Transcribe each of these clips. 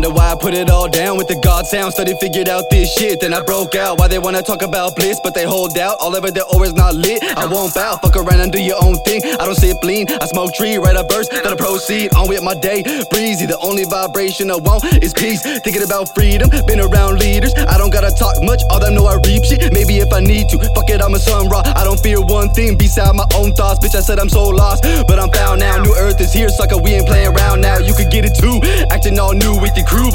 Wonder why I put it all down with the God sound. Study figured out this shit, then I broke out. Why they wanna talk about bliss, but they hold out. All over the always not lit. I won't bow. Fuck around and do your own thing. I don't sip lean. I smoke tree, write a verse, gotta proceed on with my day. Breezy, the only vibration I want is peace. Thinking about freedom, been around leaders. I don't gotta talk much, all them know I reap shit. Maybe if I need to, fuck it, I'm a Sun Ra. I don't fear one thing beside my own thoughts. Bitch, I said I'm so lost, but I'm found now. New earth is here, sucker. We ain't playing around now. You could get it too. Acting all new with your crew,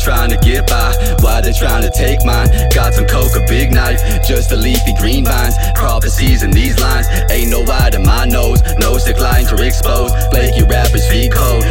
trying to get by? Why they trying to take mine? Got some coke, a big knife, just a leafy green vines. Prophecies in these lines. Ain't no wide in my nose. Nose decline to expose. Flaky rappers feet cold.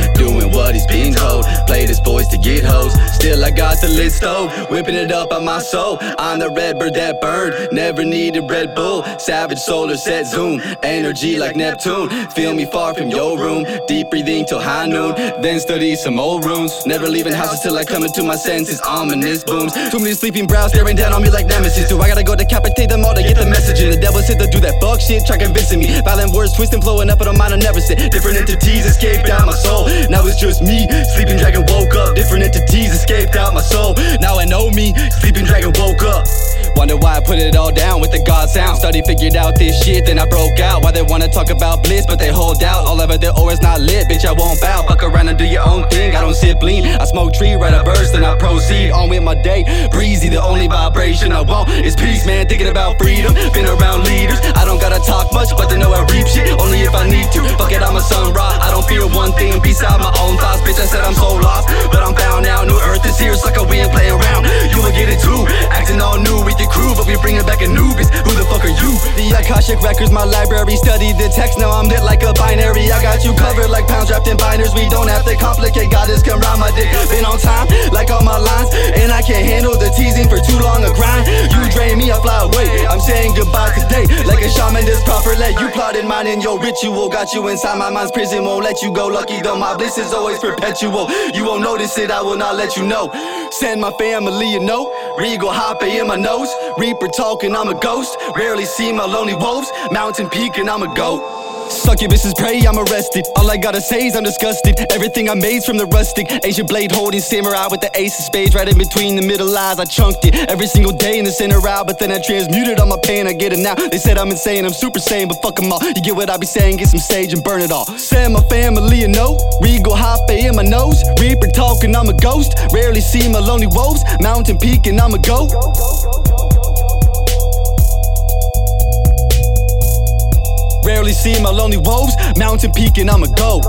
Play this voice to get hoes. Still I got the lit stove. Whipping it up on my soul. I'm the red bird that burned. Never needed Red Bull. Savage solar set zoom. Energy like Neptune. Feel me far from your room. Deep breathing till high noon. Then study some old runes. Never leaving houses till I come into my senses. Ominous booms. Too many sleeping brows staring down on me like nemesis. Do I gotta go decapitate them all to get the message? And the devil said to do that fuck shit. Try convincing me. Violent words twisting, flowing up, but on mine I never sit. Different entities escaped out my soul. Now it's just me. Sleeping dragon woke up. Different entities escaped out my soul. Now I know me. Sleeping dragon woke up. Wonder why I put it all down with the God sound. Study figured out this shit, then I broke out. Why they wanna talk about bliss, but they hold out. All over the or it's not lit, bitch. I won't bow. Fuck around and do your own thing. I don't sip lean. I smoke tree, write a verse, then I proceed on with my day. Breezy, the only vibration I want is peace, man. Thinking about freedom. Been around leaders. I don't gotta talk much, but they know I reap shit. Only if I need to. Fuck it, I'm a Sun Ra. I don't fear one thing beside my own thoughts, bitch. I said I'm so lost, but I'm found now. New earth is here, sucker. We ain't playing around. You will get it too. Acting all new with your crew, but we bringing back Anubis. Who the fuck are you? The Akashic records, my library. Study the text, now I'm lit like a binary. I got you covered like pounds wrapped in binders. We don't have to complicate. God Goddess come round my dick. Been on time, like all my lines, Let you plotted mine in your ritual. Got you inside my mind's prison, won't let you go. Lucky though, my bliss is always perpetual. You won't notice it, I will not let you know. Send my family a note. Regal hoppe in my nose. Reaper talking, I'm a ghost. Rarely see my lonely wolves. Mountain peak and I'm a goat. Succubuses pray, I'm arrested. All I gotta say is I'm disgusted. Everything I made's from the rustic. Ancient blade holding samurai with the ace of spades right in between the middle eyes. I chunked it every single day in the center out, but then I transmuted all my pain. I get it now. They said I'm insane, I'm super sane, but fuck them all. You get what I be saying? Get some sage and burn it all. Send my family a note. Regal hoppe in my nose. Reaper talking, I'm a ghost. Rarely see my lonely wolves. Mountain peak and I'm a goat. Rarely see my lonely woes. Mountain peak and I'ma go.